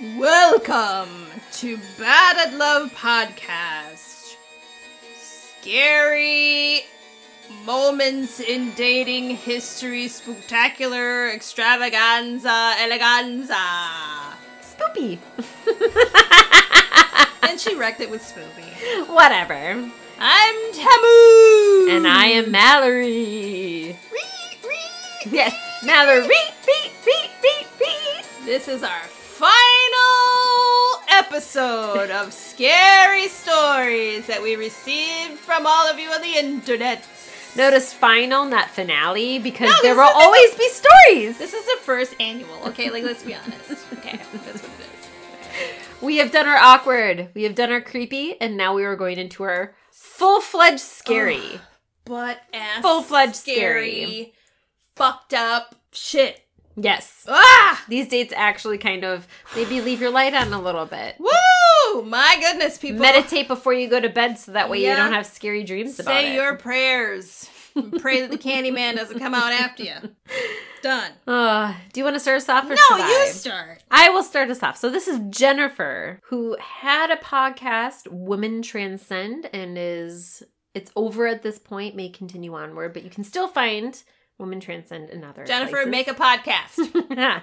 Welcome to Bad at Love Podcast. Scary moments in dating history, spectacular extravaganza, eleganza. Spoopy. And she wrecked it with Spoopy. Whatever. I'm Tamu! And I am Mallory. Yes, Mallory. Beep, beep, beep, beep. This is our episode of scary stories that we received from all of you on the internet. Notice final, not finale, because No, there will always be stories. This is the first annual, okay? Like, let's be honest. Okay, that's what it is. We have done our awkward, we have done our creepy, and now we are going into our full fledged scary. But ass Full-fledged scary, scary. fucked up shit. Yes. Ah! These dates actually kind of maybe leave your light on a little bit. Woo! My goodness, people. Meditate before you go to bed so that way Yeah. you don't have scary dreams about Say your prayers. Pray that the Candyman doesn't come out after you. Done. Uh, do you want to start us off or No, you start. I will start us off. So this is Jennifer, who had a podcast, Women Transcend, and is it's over at this point. May continue onward, but you can still find Women Transcend in other Jennifer, places. make a podcast.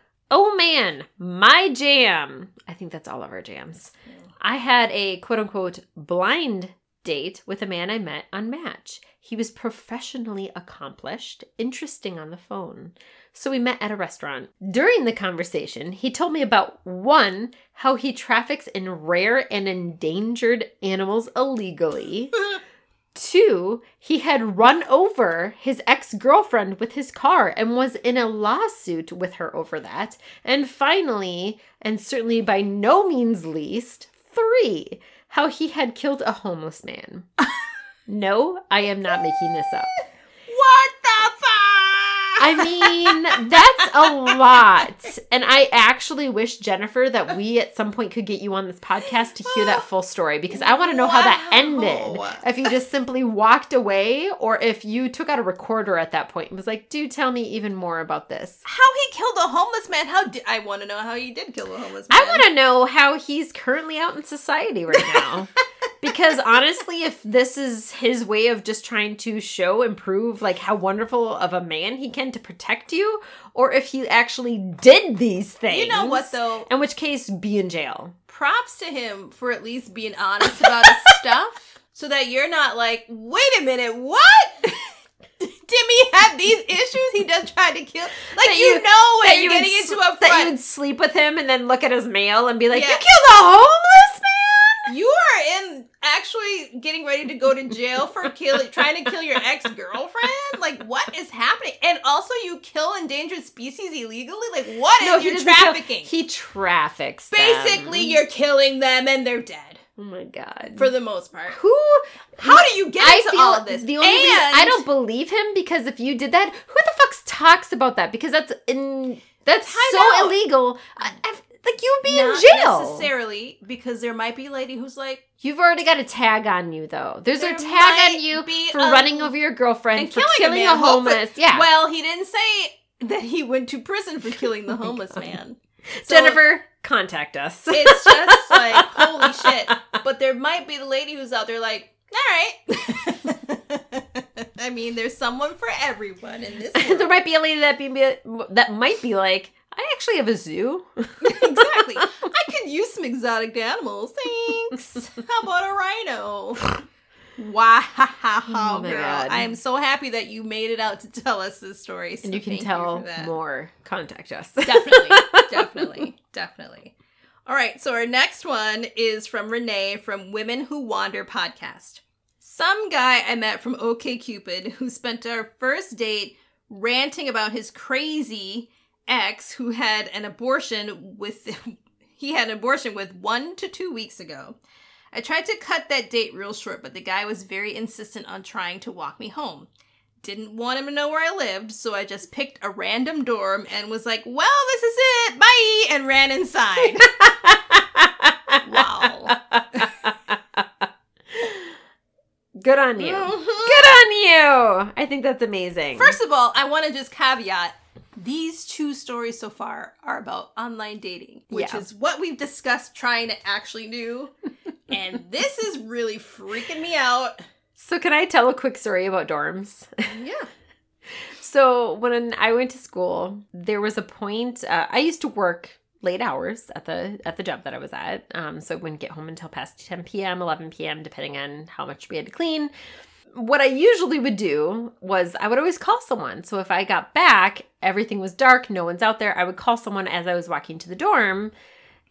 oh man, my jam. I think that's all of our jams. I had a quote unquote blind date with a man I met on Match. He was professionally accomplished, interesting on the phone. So we met at a restaurant. During the conversation, he told me about one, how he traffics in rare and endangered animals illegally. Two, he had run over his ex girlfriend with his car and was in a lawsuit with her over that. And finally, and certainly by no means least, three, how he had killed a homeless man. no, I am not making this up. What the fuck? I mean, that's a lot. And I actually wish, Jennifer, that we at some point could get you on this podcast to hear that full story because I want to know how that ended. If you just simply walked away or if you took out a recorder at that point and was like, do tell me even more about this. how he killed a homeless man? How did I want to know how he did kill a homeless man? I want to know how he's currently out in society right now. because honestly, if this is his way of just trying to show and prove like how wonderful of a man he can to protect you, or if he actually did these things. You know what though? In which case, be in jail. Props to him for at least being honest about his stuff, so that you're not like, wait a minute, what? Timmy had these issues. He just tried to kill. Like you, you- know that you're you getting into up That you would sleep with him and then look at his mail and be like, Yeah. "You killed a homeless man." You are in actually getting ready to go to jail for killing, trying to kill your ex girlfriend. Like, what is happening? And also, you kill endangered species illegally. Like, what is your doesn't kill- trafficking? he traffics. them. Basically, you're killing them and they're dead Oh my god. for the most part. who? How do you get I into feel all of this? the only reason And- I don't believe him because if you did that, who the fuck talks about that? Because that's in that's Time so out. illegal. Uh, I, I- like you would be Not in jail. necessarily because there might be a lady who's like You've already got a tag on you though. There's There a tag might on you be for a- running over your girlfriend and for killing, killing, a, man. Hopefully- homeless. Yeah, Well, he didn't say that he went to prison for oh killing the Oh homeless man. So- Jennifer, contact us. It's just like, holy shit. But there might be the lady who's out there like, all right. I mean, there's someone for everyone in this there world. might be a lady that be that might be like, I actually have a zoo. exactly. I could use some exotic animals. Thanks. How about a rhino? Wow, Oh my girl. God. I am so happy that you made it out to tell us this story. so and you can tell that. more. Contact us. definitely, definitely, definitely. All right, so our next one is from Renee from Women Who Wander podcast. Some guy I met from OKCupid who spent our first date ranting about his crazy ex who had an abortion with he had an abortion with 1 to 2 weeks ago. I tried to cut that date real short, but the guy was very insistent on trying to walk me home. Didn't want him to know where I lived, so I just picked a random dorm and was like, well, this is it, bye, and ran inside. Wow. Good on you. Mhm. Good on you. I think that's amazing. First of all, I want to just caveat these two stories so far are about online dating, which Yeah. is what we've discussed trying to actually do. and this is really freaking me out. So, can I tell a quick story about dorms? Yeah. So when I went to school, there was a point. Uh, I used to work late hours at the at the job that I was at, um, so I wouldn't get home until past ten p.m., eleven p.m., depending on how much we had to clean. What I usually would do was I would always call someone. So if I got back, everything was dark, no one's out there. I would call someone as I was walking to the dorm,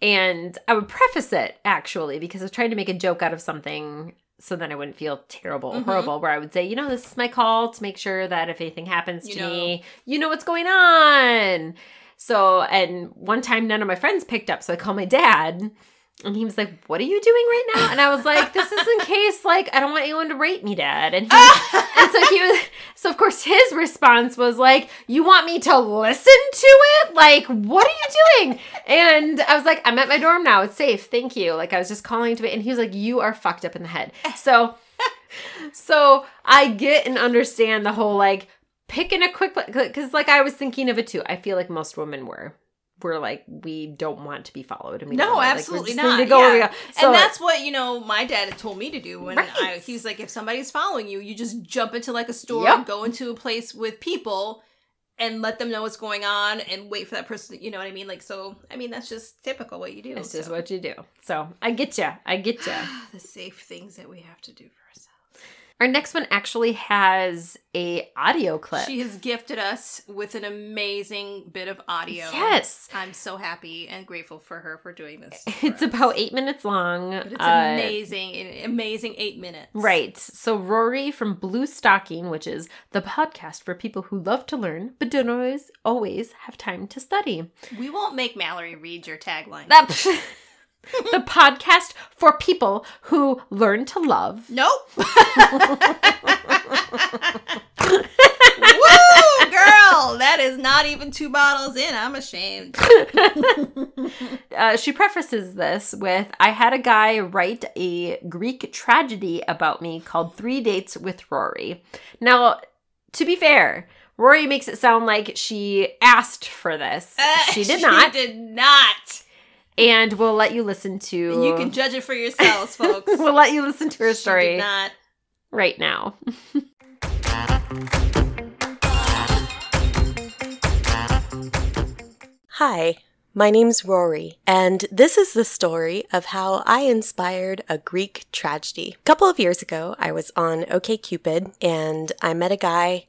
and I would preface it actually because I was trying to make a joke out of something so then I wouldn't feel terrible Mhm. horrible. Where I would say, you know, this is my call to make sure that if anything happens You to know. me, you know what's going on. So, and one time none of my friends picked up, so I called my dad. And he was like, "What are you doing right now?" And I was like, "This is in case, like, I don't want anyone to rape me, Dad." And he, and so he was, so of course his response was like, "You want me to listen to it? Like, what are you doing?" And I was like, "I'm at my dorm now. It's safe. Thank you." Like I was just calling to it, and he was like, "You are fucked up in the head." So, so I get and understand the whole like picking a quick because like I was thinking of it too. I feel like most women were. We're like we don't want to be followed. And we No, like, absolutely not. To go Yeah. So, and that's what, you know, my dad told me to do when Right. I, he was like, if somebody's following you, you just jump into like a store, Yep. go into a place with people and let them know what's going on and wait for that person, you know what I mean? Like, so, I mean, that's just typical what you do. this is what you do. So I get you. I get you. the safe things that we have to do for ourselves. Our next one actually has a audio clip. She has gifted us with an amazing bit of audio. Yes. I'm so happy and grateful for her for doing this. for It's us. about eight minutes long. But it's Uh, amazing, amazing eight minutes. Right. So Rory from Blue Stocking, which is the podcast for people who love to learn but don't always always have time to study. We won't make Mallory read your tagline. That the podcast for people who learn to love. Nope. Woo, girl! That is not even two bottles in. I'm ashamed. Uh, she prefaces this with I had a guy write a Greek tragedy about me called Three Dates with Rory. Now, to be fair, Rory makes it sound like she asked for this. Uh, she did not. She did not. And we'll let you listen to. You can judge it for yourselves, folks. we'll let you listen to her story not. right now. Hi, my name's Rory, and this is the story of how I inspired a Greek tragedy. A couple of years ago, I was on OKCupid and I met a guy.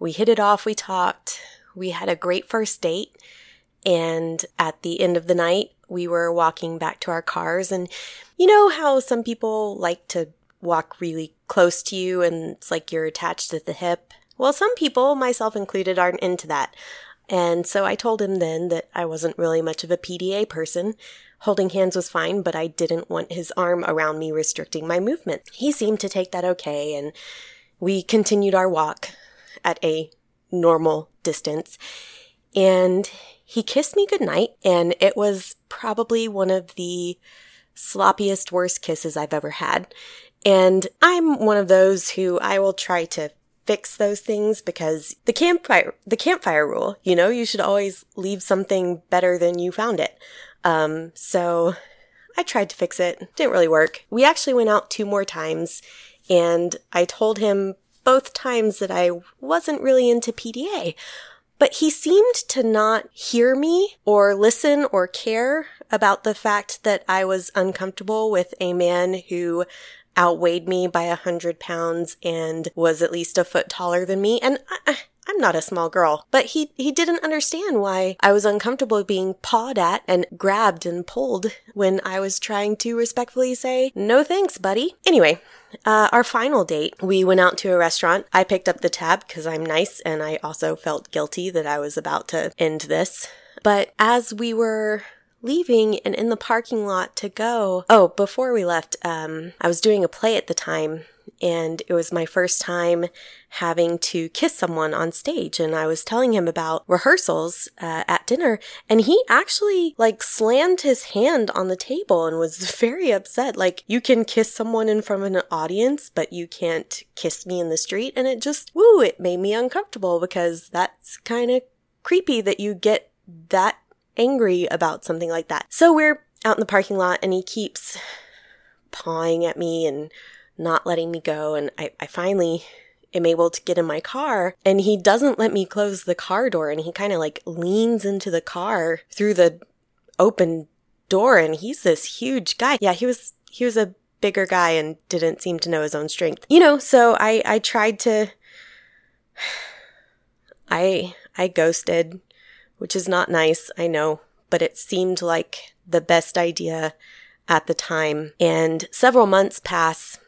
We hit it off, we talked, we had a great first date, and at the end of the night, we were walking back to our cars. And you know how some people like to walk really close to you and it's like you're attached at the hip? Well, some people, myself included, aren't into that. And so I told him then that I wasn't really much of a PDA person. Holding hands was fine, but I didn't want his arm around me restricting my movement. He seemed to take that okay, and we continued our walk at a normal distance. And he kissed me goodnight, and it was probably one of the sloppiest, worst kisses I've ever had. And I'm one of those who I will try to fix those things because the campfire the campfire rule, you know, you should always leave something better than you found it. Um, so I tried to fix it. Didn't really work. We actually went out two more times and I told him both times that I wasn't really into PDA. But he seemed to not hear me or listen or care about the fact that I was uncomfortable with a man who outweighed me by a hundred pounds and was at least a foot taller than me. And I, I'm not a small girl, but he, he didn't understand why I was uncomfortable being pawed at and grabbed and pulled when I was trying to respectfully say, no thanks, buddy. Anyway, uh, our final date, we went out to a restaurant. I picked up the tab because I'm nice and I also felt guilty that I was about to end this. But as we were leaving and in the parking lot to go, oh, before we left, um, I was doing a play at the time and it was my first time having to kiss someone on stage. And i was telling him about rehearsals uh, at dinner and he actually like slammed his hand on the table and was very upset. Like you can kiss someone in front of an audience but you can't kiss me in the street. And it just woo it made me uncomfortable because that's kind of creepy that you get that angry about something like that. So we're out in the parking lot and he keeps pawing at me and not letting me go. And I, I finally am able to get in my car and he doesn't let me close the car door and he kind of like leans into the car through the open door and he's this huge guy. Yeah, he was he was a bigger guy and didn't seem to know his own strength. You know, so I I tried to I I ghosted, which is not nice, I know, but it seemed like the best idea at the time. And several months pass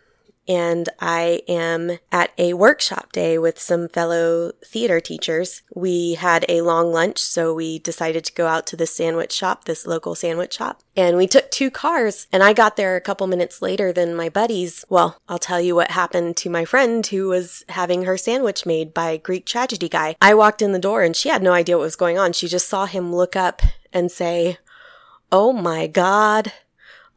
and I am at a workshop day with some fellow theater teachers. We had a long lunch, so we decided to go out to the sandwich shop, this local sandwich shop. And we took two cars, and I got there a couple minutes later than my buddies. Well, I'll tell you what happened to my friend who was having her sandwich made by Greek tragedy guy. I walked in the door and she had no idea what was going on. She just saw him look up and say, Oh my God.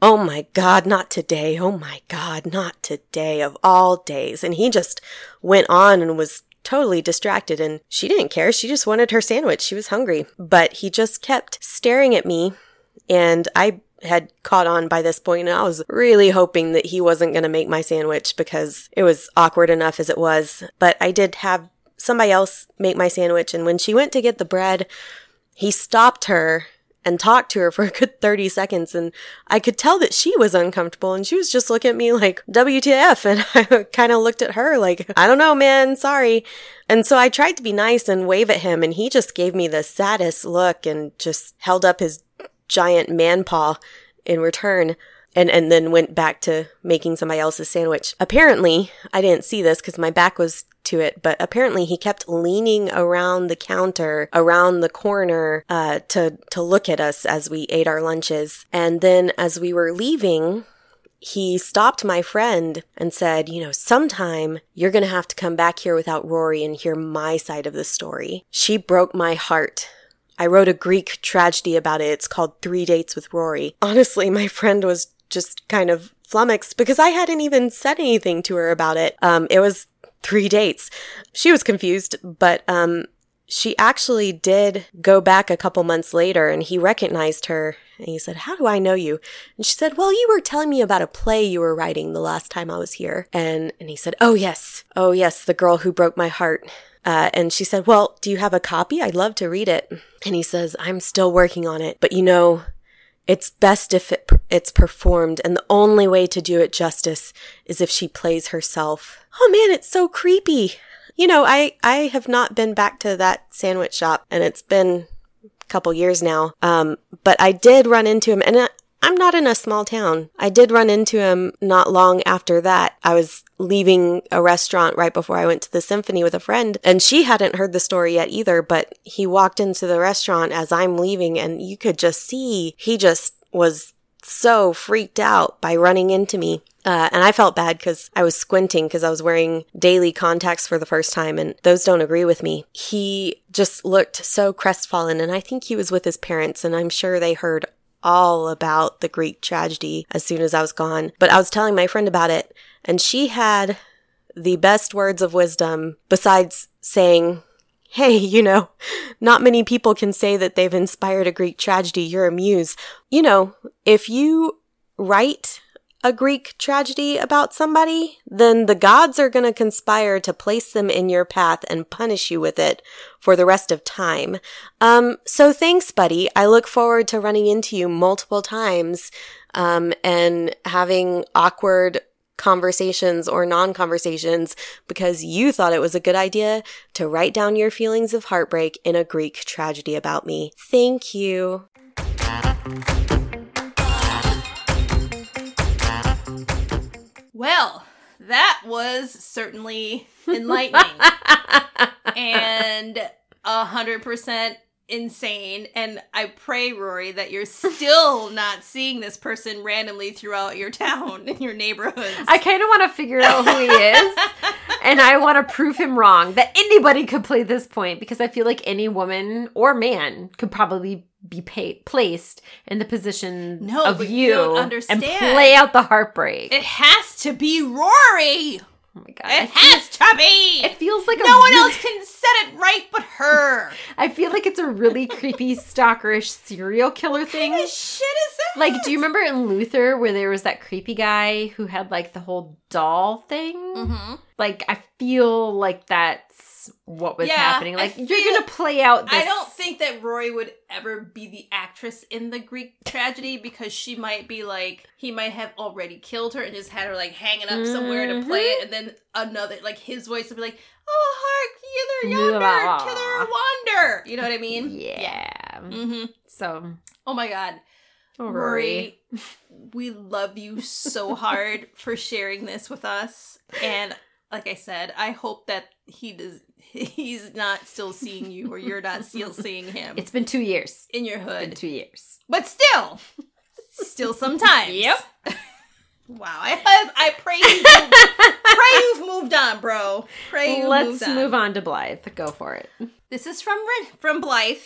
Oh my God, not today. Oh my God, not today of all days. And he just went on and was totally distracted and she didn't care. She just wanted her sandwich. She was hungry, but he just kept staring at me and I had caught on by this point and I was really hoping that he wasn't going to make my sandwich because it was awkward enough as it was. But I did have somebody else make my sandwich and when she went to get the bread, he stopped her and talked to her for a good 30 seconds. And I could tell that she was uncomfortable and she was just looking at me like, WTF? And I kind of looked at her like, I don't know, man, sorry. And so I tried to be nice and wave at him and he just gave me the saddest look and just held up his giant man paw in return and and then went back to making somebody else's sandwich. Apparently, I didn't see this because my back was to it, but apparently he kept leaning around the counter, around the corner, uh, to to look at us as we ate our lunches. And then as we were leaving, he stopped my friend and said, You know, sometime you're going to have to come back here without Rory and hear my side of the story. She broke my heart. I wrote a Greek tragedy about it. It's called Three Dates with Rory. Honestly, my friend was just kind of flummoxed because I hadn't even said anything to her about it. Um, it was three dates. She was confused, but um, she actually did go back a couple months later and he recognized her and he said, How do I know you? And she said, Well, you were telling me about a play you were writing the last time I was here. And, and he said, Oh, yes. Oh, yes. The girl who broke my heart. Uh, and she said, Well, do you have a copy? I'd love to read it. And he says, I'm still working on it. But you know, it's best if it, it's performed, and the only way to do it justice is if she plays herself. Oh man, it's so creepy. You know, I, I have not been back to that sandwich shop, and it's been a couple years now. Um, but I did run into him, and I'm not in a small town. I did run into him not long after that. I was leaving a restaurant right before I went to the symphony with a friend, and she hadn't heard the story yet either, but he walked into the restaurant as I'm leaving, and you could just see he just was so freaked out by running into me. Uh, and I felt bad because I was squinting because I was wearing daily contacts for the first time, and those don't agree with me. He just looked so crestfallen, and I think he was with his parents, and I'm sure they heard all about the Greek tragedy as soon as I was gone. But I was telling my friend about it, and she had the best words of wisdom besides saying, Hey, you know, not many people can say that they've inspired a Greek tragedy. You're a muse. You know, if you write a Greek tragedy about somebody, then the gods are going to conspire to place them in your path and punish you with it for the rest of time. Um, so thanks, buddy. I look forward to running into you multiple times, um, and having awkward conversations or non-conversations because you thought it was a good idea to write down your feelings of heartbreak in a Greek tragedy about me. Thank you. Well, that was certainly enlightening. And a hundred percent insane. And I pray, Rory, that you're still not seeing this person randomly throughout your town and your neighborhoods. I kind of want to figure out who he is, and I want to prove him wrong that anybody could play this point because I feel like any woman or man could probably be pay- placed in the position No, of you you and play out the heartbreak. it has to be Rory. Oh my god. It has to be. it feels like a no one really- else can set it right but her. I feel like it's a really creepy stalkerish serial killer thing. What the shit is that? Like, do you remember in Luther where there was that creepy guy who had like the whole doll thing? Mm-hmm. Like, I feel like that's what was Yeah, happening. Like, you're gonna play out this. I don't think that Rory would ever be the actress in the Greek tragedy because she might be like he might have already killed her and just had her like hanging up somewhere to play it, and then another like his voice would be like, "Oh, hark, hither yonder, Blah. hither wander." You know what I mean? Yeah. Mm-hmm. So, Oh my god, oh, Rory, we love you so hard for sharing this with us, and like I said, I hope that he does. He's not still seeing you, or you're not still seeing him It's been two years. in your It's been hood. two years. But still, still sometimes. Yep. Wow. I have, I pray you've pray you've moved on, bro. Pray you've Let's moved on. move on to Blythe. Go for it. This is from from Blythe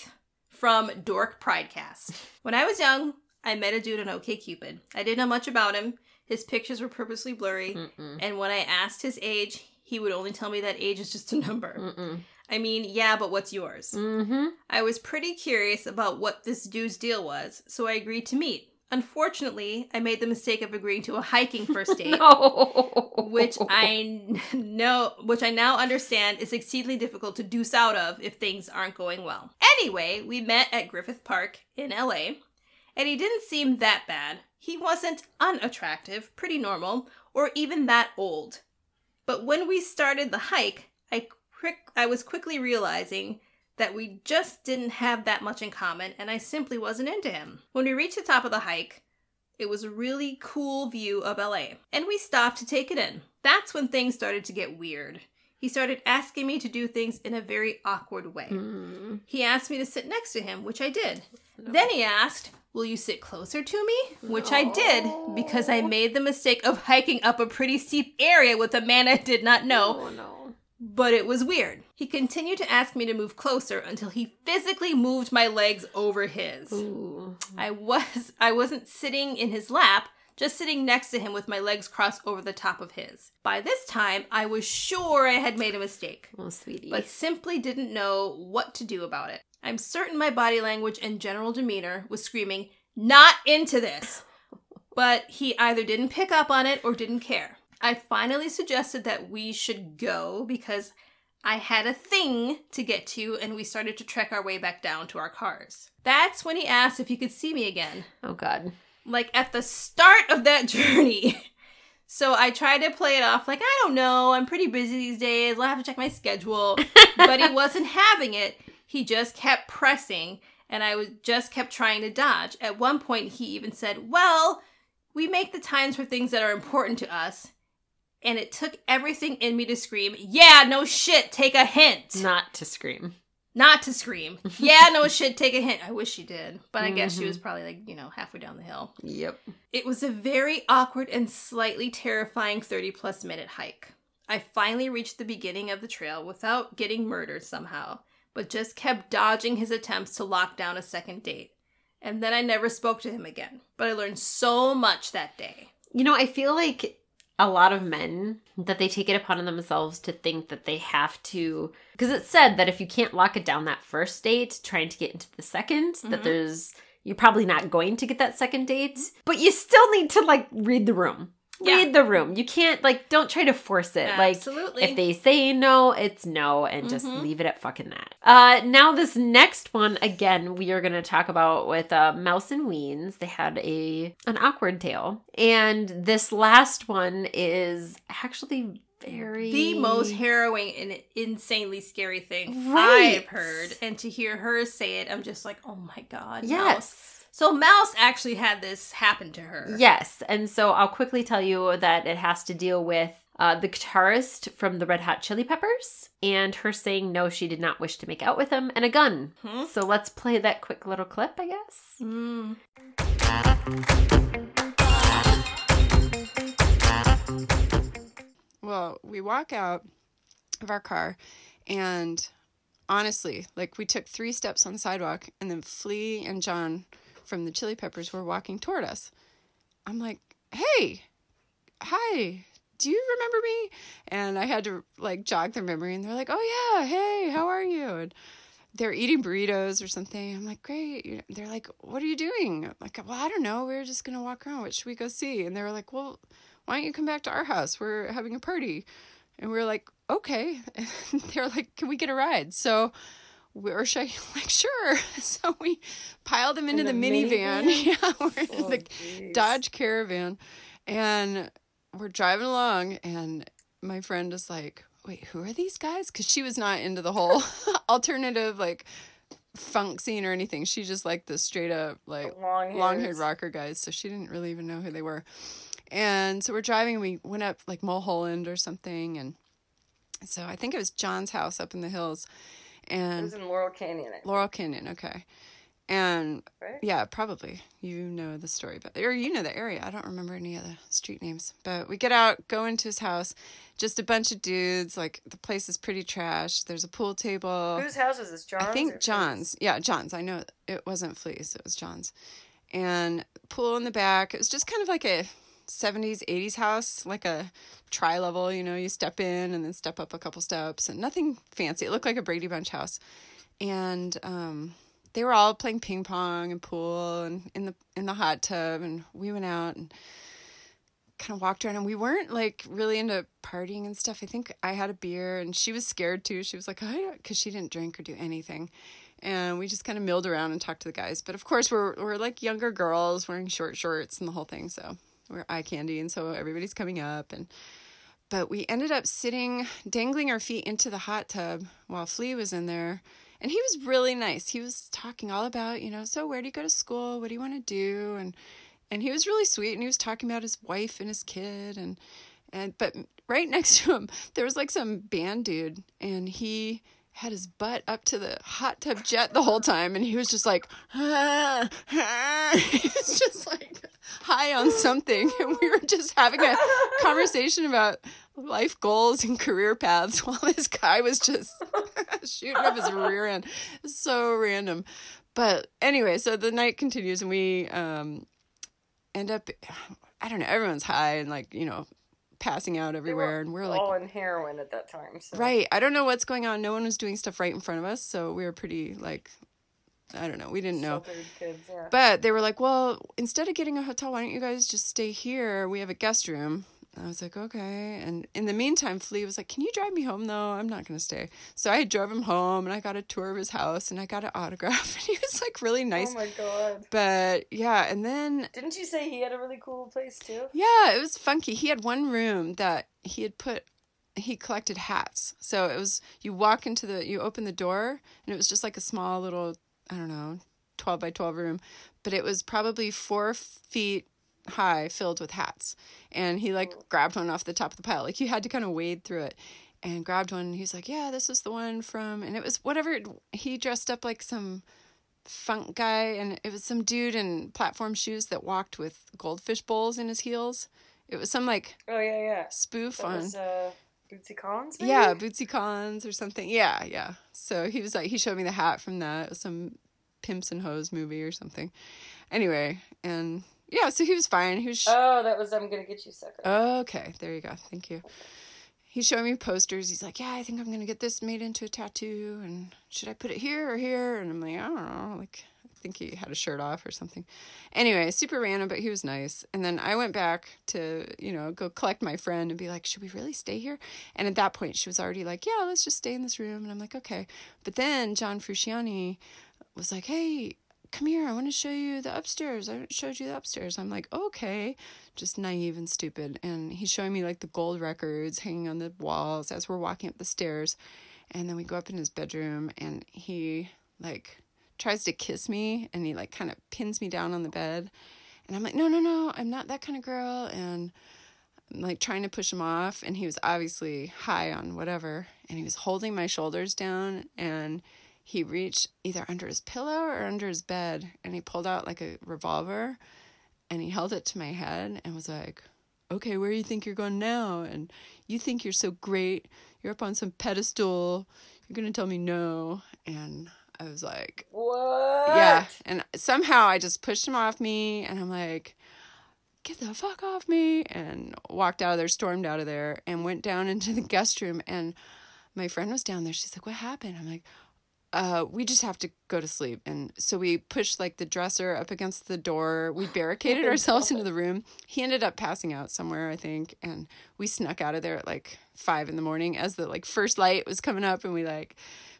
from Dork Pridecast. When I was young, I met a dude on OkCupid. I didn't know much about him. His pictures were purposely blurry, Mm-mm. and when I asked his age, he would only tell me that age is just a number. Mm-mm. I mean, yeah, but what's yours? Mm-hmm. I was pretty curious about what this dude's deal was, so I agreed to meet. Unfortunately, I made the mistake of agreeing to a hiking first date, No. which I know, which I now understand is exceedingly difficult to deuce out of if things aren't going well. Anyway, we met at Griffith Park in LA, and he didn't seem that bad. He wasn't unattractive, pretty normal, or even that old. But when we started the hike, I quick I was quickly realizing that we just didn't have that much in common and I simply wasn't into him. When we reached the top of the hike, it was a really cool view of LA, and we stopped to take it in. That's when things started to get weird. He started asking me to do things in a very awkward way. Mm. He asked me to sit next to him, which I did. Then he asked, Will you sit closer to me? Which I did because I made the mistake of hiking up a pretty steep area with a man I did not know, Oh no. but it was weird. He continued to ask me to move closer until he physically moved my legs over his. Ooh. I was I wasn't sitting in his lap, just sitting next to him with my legs crossed over the top of his. By this time, I was sure I had made a mistake Oh, sweetie. but simply didn't know what to do about it. I'm certain my body language and general demeanor was screaming, not into this. But he either didn't pick up on it or didn't care. I finally suggested that we should go because I had a thing to get to and we started to trek our way back down to our cars. That's when he asked if he could see me again oh God. Like at the start of that journey. So I tried to play it off like, I don't know, I'm pretty busy these days. I'll have to check my schedule. but he wasn't having it. He just kept pressing, and I was just kept trying to dodge. At one point, he even said, Well, we make the times for things that are important to us. And it took everything in me to scream, Yeah, no shit, take a hint. Not to scream. Not to scream. Yeah, no shit, take a hint. I wish she did. But I guess she Mhm. was probably like, you know, halfway down the hill. Yep. It was a very awkward and slightly terrifying 30 plus minute hike. I finally reached the beginning of the trail without getting murdered somehow, but just kept dodging his attempts to lock down a second date. And then I never spoke to him again. But I learned so much that day. You know, I feel like a lot of men that they take it upon themselves to think that they have to because it's said that if you can't lock it down that first date trying to get into the 2nd that Mhm. there's you're probably not going to get that second date but you still need to like read the room Yeah. the room you can't like don't try to force it like Absolutely. if they say no, it's no, and just Mhm. leave it at fucking that. Uh, now this next one again, we are going to talk about with uh, Mouse and Weens. They had a an awkward tale, and this last one is actually very the most harrowing and insanely scary thing Right. I've heard. And to hear her say it, I'm just like, oh my God. Mouse. Yes. So Mouse actually had this happen to her. Yes, and so I'll quickly tell you that it has to deal with uh, the guitarist from the Red Hot Chili Peppers and her saying no, she did not wish to make out with him, and a gun. Hmm? So let's play that quick little clip, I guess. Mm. Well, we walk out of our car, and honestly, like we took three steps on the sidewalk, and then Flea and John from the Chili Peppers were walking toward us. I'm like, hey, hi, do you remember me? And I had to like jog their memory, and they're like, oh yeah, hey, how are you? And they're eating burritos or something. I'm like, great. They're like, what are you doing? I'm like, well, I don't know. We are just gonna walk around. What should we go see? And they were like, well, why don't you come back to our house? We're having a party. And we are like, okay. They're like, can we get a ride? So we're like, sure. So we piled them into In the, the minivan. minivan? Yeah, we're in Oh, the jeez. Dodge Caravan. And we're driving along, and my friend is like, wait, who are these guys? Because she was not into the whole alternative, like, funk scene or anything. She just liked the straight up, like, Long long haired rocker guys. So she didn't really even know who they were. And so we're driving, and we went up, like, Mulholland or something. And so I think it was John's house up in the hills. And in Laurel Canyon. Laurel Canyon, okay. And Right? yeah, probably you know the story, but or you know the area. I don't remember any of the street names. But we get out, go into his house, just a bunch of dudes. Like the place is pretty trash. There's a pool table. Whose house is this? John's? I think John's. Yeah, John's. I know it wasn't Flea's. It was John's. And pool in the back. It was just kind of like a 70s, 80s house, like a tri level. You know, you step in and then step up a couple steps and nothing fancy. It looked like a Brady Bunch house. And um, they were all playing ping pong and pool and in the in the hot tub. And we went out and kind of walked around and we weren't like really into partying and stuff. I think I had a beer and she was scared too. She was like, I because she didn't drink or do anything. And we just kind of milled around and talked to the guys. But of course, we're, we're like younger girls wearing short shorts and the whole thing. So we're eye candy. And so everybody's coming up. And but we ended up sitting, dangling our feet into the hot tub while Flea was in there. And he was really nice. He was talking all about, you know, so where do you go to school? What do you want to do? And and he was really sweet and he was talking about his wife and his kid and and but right next to him there was like some band dude and he had his butt up to the hot tub jet the whole time and he was just like he was just like high on something. And we were just having a conversation about life goals and career paths while this guy was just shooting up his rear end. So random. But anyway so the night continues and we um end up I don't know, everyone's high and like, you know, passing out everywhere and we're like all in heroin at that time. So. Right. I don't know what's going on. No one was doing stuff right in front of us, so we were pretty like I don't know. We didn't know. Kids, yeah. But they were like, "Well, instead of getting a hotel, why don't you guys just stay here? We have a guest room." I was like, "Okay." And in the meantime, Flea was like, "Can you drive me home though? I'm not going to stay." So I drove him home and I got a tour of his house and I got an autograph and he was like really oh nice. Oh my god. but yeah, and then Didn't you say he had a really cool place too? yeah, it was funky. He had one room that he had put he collected hats. So it was you walk into the you open the door and it was just like a small little I don't know, 12 by 12 room, but it was probably 4 feet high filled with hats. And he like grabbed one off the top of the pile. Like you had to kind of wade through it and grabbed one. He's like, "Yeah, this is the one from." And it was whatever he dressed up like some funk guy and it was some dude in platform shoes that walked with goldfish bowls in his heels. It was some like Oh yeah, yeah. spoof That on was uh, Bootsy Collins. Maybe? yeah, Bootsy Collins or something. Yeah, yeah. So he was like he showed me the hat from that. Some Pimps and Hoes movie or something. Anyway, and yeah, so he was fine. He was sh- Oh, that was I'm gonna get you sucker. Okay, there you go. Thank you. He's showing me posters. He's like, "Yeah, I think I'm gonna get this made into a tattoo, and should I put it here or here?" And I'm like, "I don't know." Like, I think he had a shirt off or something. Anyway, super random, but he was nice. And then I went back to, you know, go collect my friend and be like, "Should we really stay here?" And at that point, she was already like, "Yeah, let's just stay in this room." And I'm like, "Okay." But then John Frusciante was like, "Hey." Come here, I want to show you the upstairs. I showed you the upstairs. I'm like, okay just naive and stupid. And he's showing me like the gold records hanging on the walls as we're walking up the stairs. And then we go up in his bedroom and he like tries to kiss me and he like kind of pins me down on the bed. And I'm like, no, no, no, I'm not that kind of girl. And I'm like trying to push him off. And he was obviously high on whatever. And he was holding my shoulders down and he reached either under his pillow or under his bed and he pulled out like a revolver and he held it to my head and was like, "Okay, where do you think you're going now? And you think you're so great? You're up on some pedestal. You're gonna tell me no?" And I was like, What? "Yeah." And somehow I just pushed him off me, and I'm like, get the fuck off me, and walked out of there, stormed out of there, and went down into the guest room. And my friend was down there. She's like, what happened? I'm like, uh, we just have to go to sleep. And so we pushed like the dresser up against the door. We barricaded ourselves into the room. He ended up passing out somewhere, I think. And we snuck out of there at like five in the morning as the like first light was coming up and we like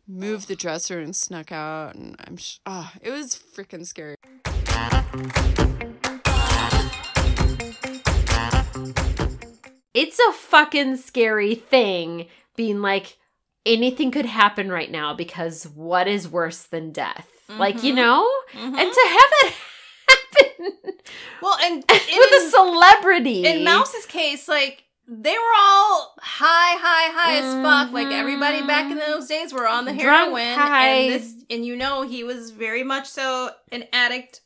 moved the dresser and snuck out. And I'm, sh- oh, it was freaking scary. It's a fucking scary thing being like, anything could happen right now because what is worse than death? Like, you Mhm. know? Mhm. And to have it happen well, and with a celebrity. in Mouse's case, like they were all high, high, high as fuck. Like everybody back in those days were on the Mm-hmm. Drunk, heroin, and this, and you know, he was very much so an addict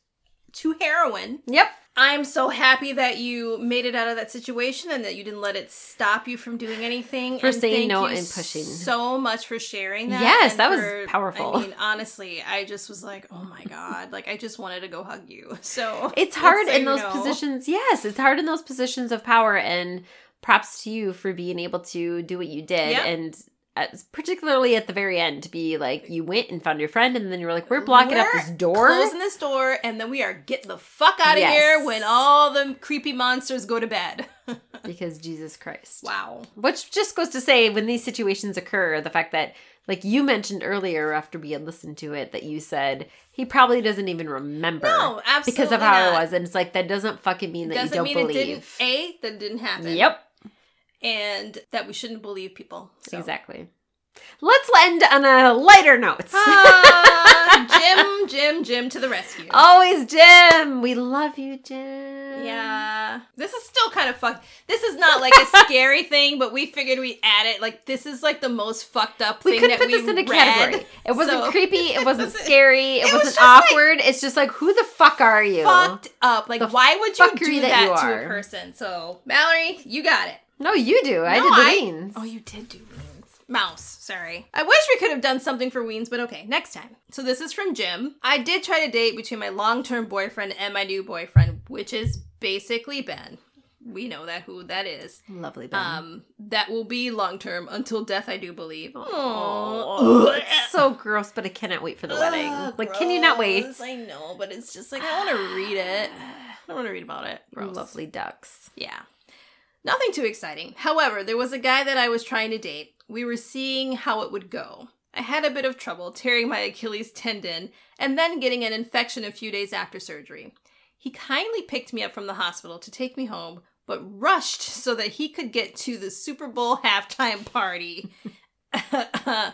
to heroin. Yep. I'm so happy that you made it out of that situation and that you didn't let it stop you from doing anything. For and saying thank no you and pushing. So much for sharing that. Yes, that was powerful. I mean, honestly, I just was like, oh my god, like I just wanted to go hug you. So It's hard in those know. positions. Yes, it's hard in those positions of power. And props to you for being able to do what you did. Yeah. And uh, particularly at the very end, to be like, you went and found your friend, and then you were like, we're blocking up We're this door. closing this door, and then we are getting the fuck out of Yes. here when all the creepy monsters go to bed. because Jesus Christ. wow. Which just goes to say, when these situations occur, the fact that, like you mentioned earlier after we had listened to it, that you said he probably doesn't even remember. No, absolutely Because of how not. it was. And it's like, that doesn't fucking mean that Doesn't you don't mean believe. it didn't. A that didn't happen. Yep, And that we shouldn't believe people. So. exactly. Let's end on a lighter note. Ah, Jim, Jim, Jim to the rescue. Always Jim. We love you, Jim. Yeah. This is still kind of fucked. This is not like a scary thing, but we figured we'd add it. Like, this is like the most fucked up We thing couldn't that put this in a read. category. It wasn't So- creepy. It wasn't scary. It, It was wasn't like- awkward. it's just like, who the fuck are you? Fucked up. Like, The why would you do that that, you to a person? So, Mallory, you got it. No, you do. I No, did the I- beans. Oh, you did do Weens. Mouse, sorry. I wish we could have done something for Weens, but okay, next time. So this is from Jim. I did try to date between my long-term boyfriend and my new boyfriend, which is basically Ben. We know that who that is. Lovely, Ben. Um, that will be long-term until death, I do believe. Oh, it's so gross, but I cannot wait for the wedding. Ugh, like, can you not wait? gross. I know, but it's just like I want to read it. I want to read about it. Gross. Lovely ducks. Yeah. Nothing too exciting. However, there was a guy that I was trying to date. We were seeing how it would go. I had a bit of trouble tearing my Achilles tendon and then getting an infection a few days after surgery. He kindly picked me up from the hospital to take me home, but rushed so that he could get to the Super Bowl halftime party.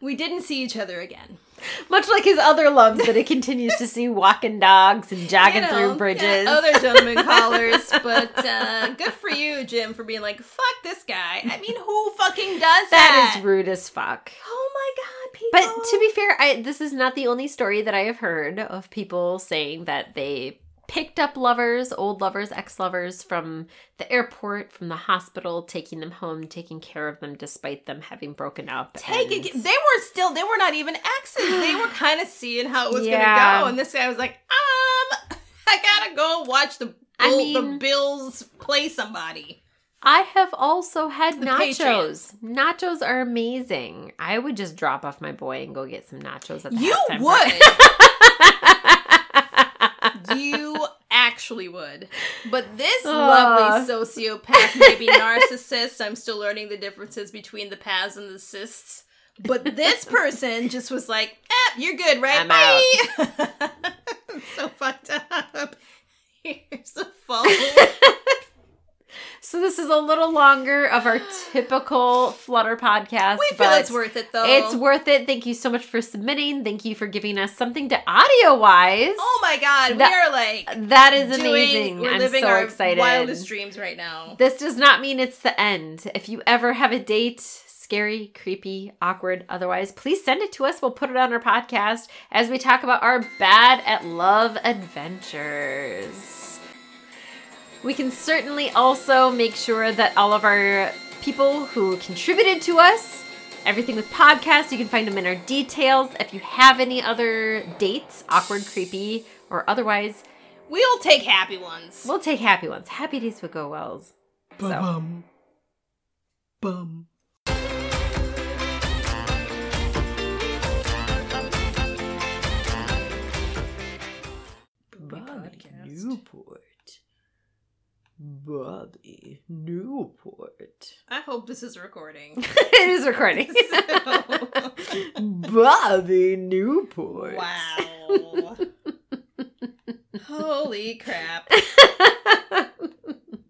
we didn't see each other again. Much like his other loves that it continues to see walking dogs and jogging You know, through yeah, bridges. other gentlemen callers, but uh, good for you, Jim, for being like, fuck this guy. I mean, who fucking does that? that is rude as fuck. Oh my god, people. But to be fair, I this is not the only story that I have heard of people saying that they picked up lovers, old lovers, ex-lovers from the airport, from the hospital, taking them home, taking care of them despite them having broken up. Take and- They were still. They were not even exes. They were kind of seeing how it was Yeah. gonna go, and this guy was like, um, I gotta go watch the. I Bull- mean- the Bills play somebody. I have also had The nachos. Patriots. Nachos are amazing. I would just drop off my boy and go get some nachos at the You would. you actually would. But this Ugh. lovely sociopath, maybe narcissist, I'm still learning the differences between the paths and the cysts. But this person just was like, eh, you're good, right? I'm Bye. so fucked up. Here's a phone. so this is a little longer of our typical Flutter podcast. We feel but it's worth it though. It's worth it. Thank you so much for submitting. Thank you for giving us something to audio wise. Oh my god, That- we are like that is doing, amazing. we're I'm living so our excited. wildest dreams right now. This does not mean it's the end. If you ever have a date, scary, creepy, awkward, otherwise, please send it to us. We'll put it on our podcast as we talk about our bad at love adventures. We can certainly also make sure that all of our people who contributed to us, everything with podcasts, you can find them in our details. If you have any other dates, awkward, creepy, or otherwise, we'll take happy ones. We'll take happy ones. Happy days would go wells. Bum, so. bum. bum. Newport. Bobby Newport. I hope this is recording. it is recording. Bobby Newport. Wow. Holy crap.